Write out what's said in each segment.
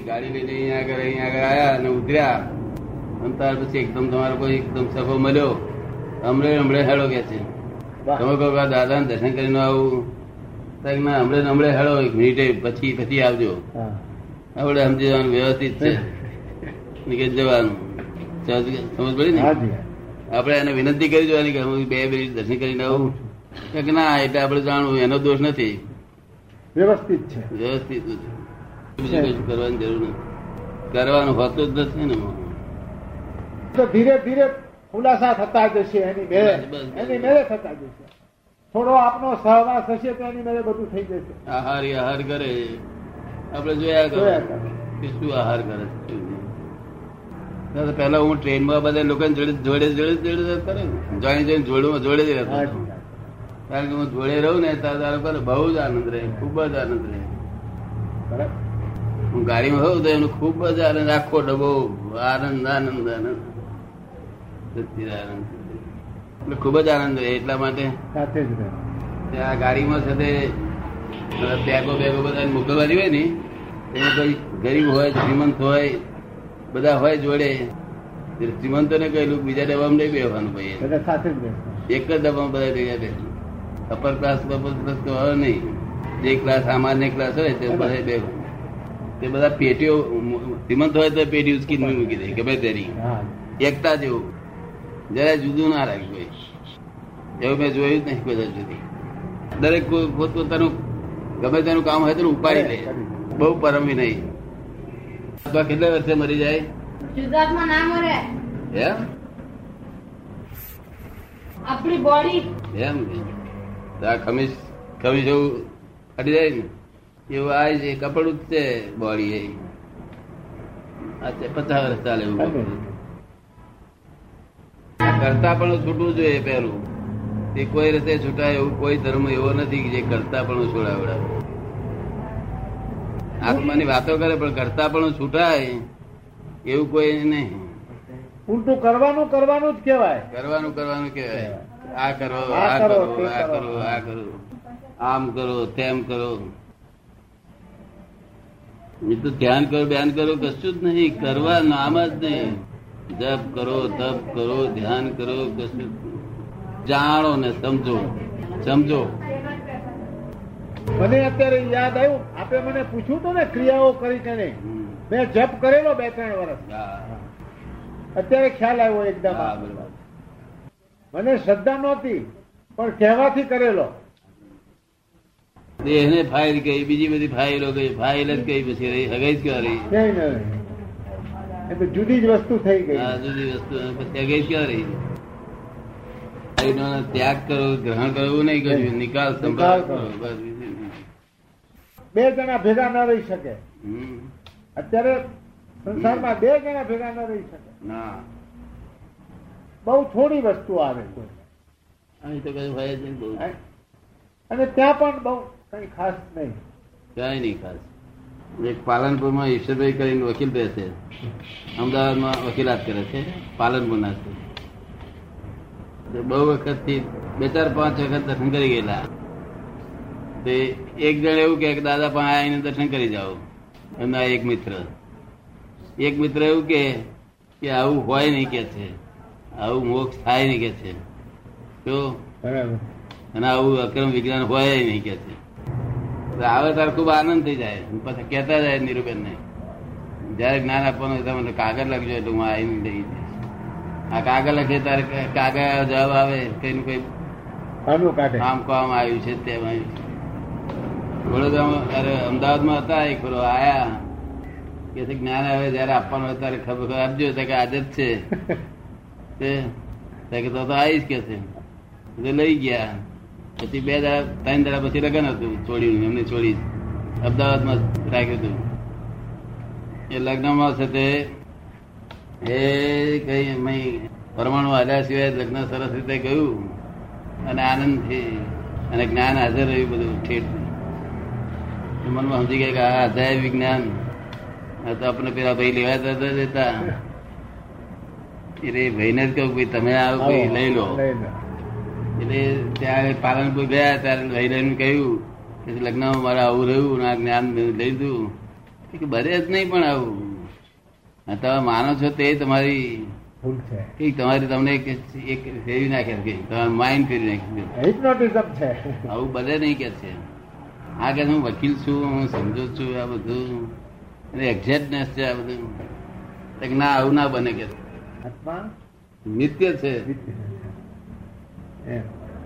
ગાડી લઈને અહીંયા આગળ અહીંયા આગળ આવ્યા અને ઉતર્યા. અને ત્યાર પછી એકદમ તમારો કોઈ એકદમ સફો મળ્યો. હમણે હમણે હેળો કે છે. તમે કહો કે દાદાને દર્શન કરીને આવું. તો ના હમણે હમણે હેળો એક મિનિટે પછી પછી આવજો. આપણે સમજી જવાનું વ્યવસ્થિત છે. નીકળી જવાનું. સમજ પડી ને? આપડે આપણે એને વિનંતી કરી જોવાની કે હું બે મિનિટ દર્શન કરીને આવું. કે ના એટલે આપણે જાણવું એનો દોષ નથી. વ્યવસ્થિત છે. વ્યવસ્થિત જ. બીજું કશું કરવાની જરૂર નથી. કરવાનું હોતું જ નથી ને તો ધીરે ધીરે ખુલાસા થતા જશે એની મેળે. એની મેળે થતા જશે. થોડો આપનો સહવાસ હશે તો એની મેળે બધું થઈ જશે. આહાર આહાર કરે. આપણે જોયા કરો કે શું આહાર કરે છે, પહેલા હું ટ્રેનમાં બધા લોકો જોડે જોડે જોડે જોડે કરે ને. જોઈને જોડું જોડે જ રહેતો કારણ કે હું જોડે રહું ને ત્યારે બહુ જ આનંદ રહે ખૂબ જ આનંદ રહે. બરાબર. હું ગાડીમાં હોઉં તો એનો ખૂબ જ આનંદ આખો ડબો આનંદ આનંદ આનંદ. સચ્ચિદાનંદ. એટલે ખૂબ જ આનંદ રહે એટલા માટે સાથે જ રહે. ત્યાં ગાડીમાં સાથે બેગો બેગો બધા મોકલવાની હોય ને એ કોઈ ગરીબ હોય શ્રીમંત હોય બધા હોય જોડે શ્રીમંતોને કહેલું બીજા ડબ્બામાં નહીં બેસવાનું ભાઈ. સાથે જ એક જ ડબ્બામાં બધા ભેગા બેસે. અપર ક્લાસ બપર ક્લાસ તો હોય નહીં. જે ક્લાસ સામાન્ય ક્લાસ હોય તે બધા બે તે બધા પેટીઓ શ્રીમંત હોય તો પેટી ઉચકી મૂકી દે ગમે તેની એકતા જેવું. જરા જુદું ના રાખ્યું કોઈ. એવું મેં જોયું જ નહીં બધા જુદી. દરેક કોઈ પોતપોતાનું ગમે તેનું કામ હોય તો ઉપાડી લે. બહુ પરમવી નહીં. અથવા કેટલા વર્ષે મરી જાય? શુદ્ધાત્મા ના મરે. એમ? આપણી બોડી. એમ? તો આ ખમીસ ખમીસ એવું અડી જાય ને? એવું આ છે કપડું જ છે બોડી એ પચાસ વર્ષ ચાલે કરતા પણ છૂટવું જોઈએ પેલું તે કોઈ રીતે છૂટાય એવું કોઈ ધર્મ એવો નથી જે કરતા પણ છોડાવડાવે. આત્માની વાતો કરે પણ કરતા પણ છૂટાય એવું કોઈ નહીં. ઉલટું કરવાનું કરવાનું જ કહેવાય. કરવાનું કરવાનું કેવાય આ કરો આ કરો, આ. કરો આ કરો. આમ કરો તેમ કરો. તો ધ્યાન કરો ધ્યાન કરો કશું જ નહીં કરવા નામ જ નહીં. જપ કરો તપ કરો ધ્યાન કરો કશું જાણો ને સમજો સમજો. મને અત્યારે યાદ આવ્યું આપે મને પૂછ્યું હતું ને ક્રિયાઓ કરી છે ને મેં જપ કરેલો બે ત્રણ વર્ષ અત્યારે ખ્યાલ આવ્યો એકદમ. મને શ્રદ્ધા નહોતી પણ કહેવાથી કરેલો. દેહને ફાઇલ ગઈ બીજી બધી ફાઇલો ગઈ ફાઇલ જ ગઈ પછી રહી હગાઈ જ ક્યાં રહી? જુદી જ વસ્તુ થઈ ગઈ. હા જુદી વસ્તુ પછી હગાઈ ક્યાં રહી? ત્યાગ કરો ગ્રહણ કરવું નહીં કર્યું નિકાલ સંભાળ કરો. બે જણા ભેગા ના રહી શકે. હમ. અત્યારે સંસારમાં બે જણા ભેગા ન રહી શકે. ના. બહુ થોડી વસ્તુ આવે છે. અહીં તો કઈ હોય જ નહીં બહુ. અને ત્યાં પણ બહુ કઈ ખાસ નહીં. કઈ નહીં ખાસ. એક પાલનપુરમાં ઈશ્વરભાઈ કરીને વકીલ બેસે. અમદાવાદ અમદાવાદમાં વકીલાત કરે છે. પાલનપુરના છે. બહુ વખતથી બે ચાર પાંચ વખત દર્શન કરી ગયેલા. તે એક જણ એવું કે દાદા પાસે આવીને દર્શન કરી જાઓ. એમના એક મિત્ર. એક મિત્ર એવું કે કે આવું હોય નહીં કે છે. આવું મોક્ષ થાય નહીં કે છે. તો અને આવું અક્રમ વિજ્ઞાન હોય નહીં કે છે. આવે ત્યારે ખૂબ આનંદ થઈ જાય. પછી કહેતા જાય નીરુબેન ને જયારે જ્ઞાન આપવાનું હોય મને કાગળ લખજો એટલે હું આવીને લઈ આ કાગળ લખે ત્યારે કાગળ જવાબ આવે કઈ નું કઈ કામ કામ આવ્યું છે તેમાં વડોદરામાં અરે અમદાવાદમાં હતા એક ફરો આયા. કે જ્ઞાન આવે જયારે આપવાનું હોય ત્યારે ખબર ખબર આપજો. કે આજે જ છે. તે તો કે તો તો આવીશ. કે છે. લઈ ગયા. પછી બે દાડા ત્રણ દાડા પછી લગન હતું છોડ્યું એમને છોડી અમદાવાદમાં રાખ્યું હતું. એ લગ્નમાં છે તે એ કઈ પરમાણુ હાલ્યા સિવાય લગ્ન સરસ રીતે ગયું અને આનંદથી અને જ્ઞાન હાજર રહ્યું બધું ઠેઠ મનમાં સમજી ગયા કે આ અધ્યાય વિજ્ઞાન આ તો આપણે પેલા ભાઈ લેવા જતા જતા એટલે ભાઈને જ કહું ભાઈ તમે આવો ભાઈ લઈ લો. લઈ લો. એટલે ત્યારે પાલનપુર ગયા ત્યારે ભાઈ રહીને કહ્યું કે લગ્નમાં મારે આવું રહ્યું ને આ જ્ઞાન લઈ લીધું. કે બને જ નહીં પણ આવું. તમે માનો છો તે તમારી ભૂલ છે. કઈ તમારી તમને એક ફેરી ફેરવી નાખે કે તમારું માઇન્ડ ફેરવી નાખે હિપ્નોટિઝમ છે. આવું બને નહીં કે છે. આ કે હું વકીલ છું હું સમજો છું આ બધું. એક્ઝેક્ટનેસ છે આ બધું. ના આવું ના બને કે. નિત્ય છે.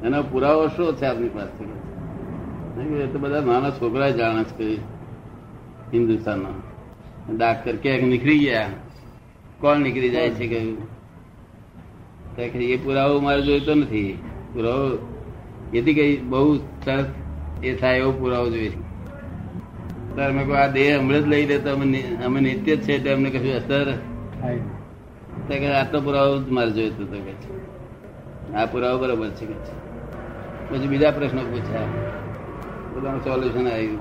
એનો પુરાવો શું છે આપણી પાસે એ તો બધા નાના છોકરા જાણે છે કે હિન્દુસ્તાનનો. ડાક્ટર ક્યાંક નીકળી ગયા. કોણ નીકળી જાય છે કયું એ પુરાવો મારે જોઈતો નથી. પુરાવો એથી કઈ બહુ સરસ એ થાય એવો પુરાવો જોઈએ. સર મેં આ દેહ હમણાં જ લઈ લેતો અમે અમે નિત્ય જ છે એટલે અમને કશું અસર થાય નહીં. તો આટલો પુરાવો જ મારે જોઈતો હતો કે. આ પુરાવો બરોબર છે કે? પછી બીજા પ્રશ્નો પૂછ્યા. બધાનું સોલ્યુશન આવ્યું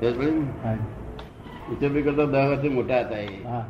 સમજ પડી ને? થાય. કરતા દસ વર્ષથી મોટા હતા એ. હા.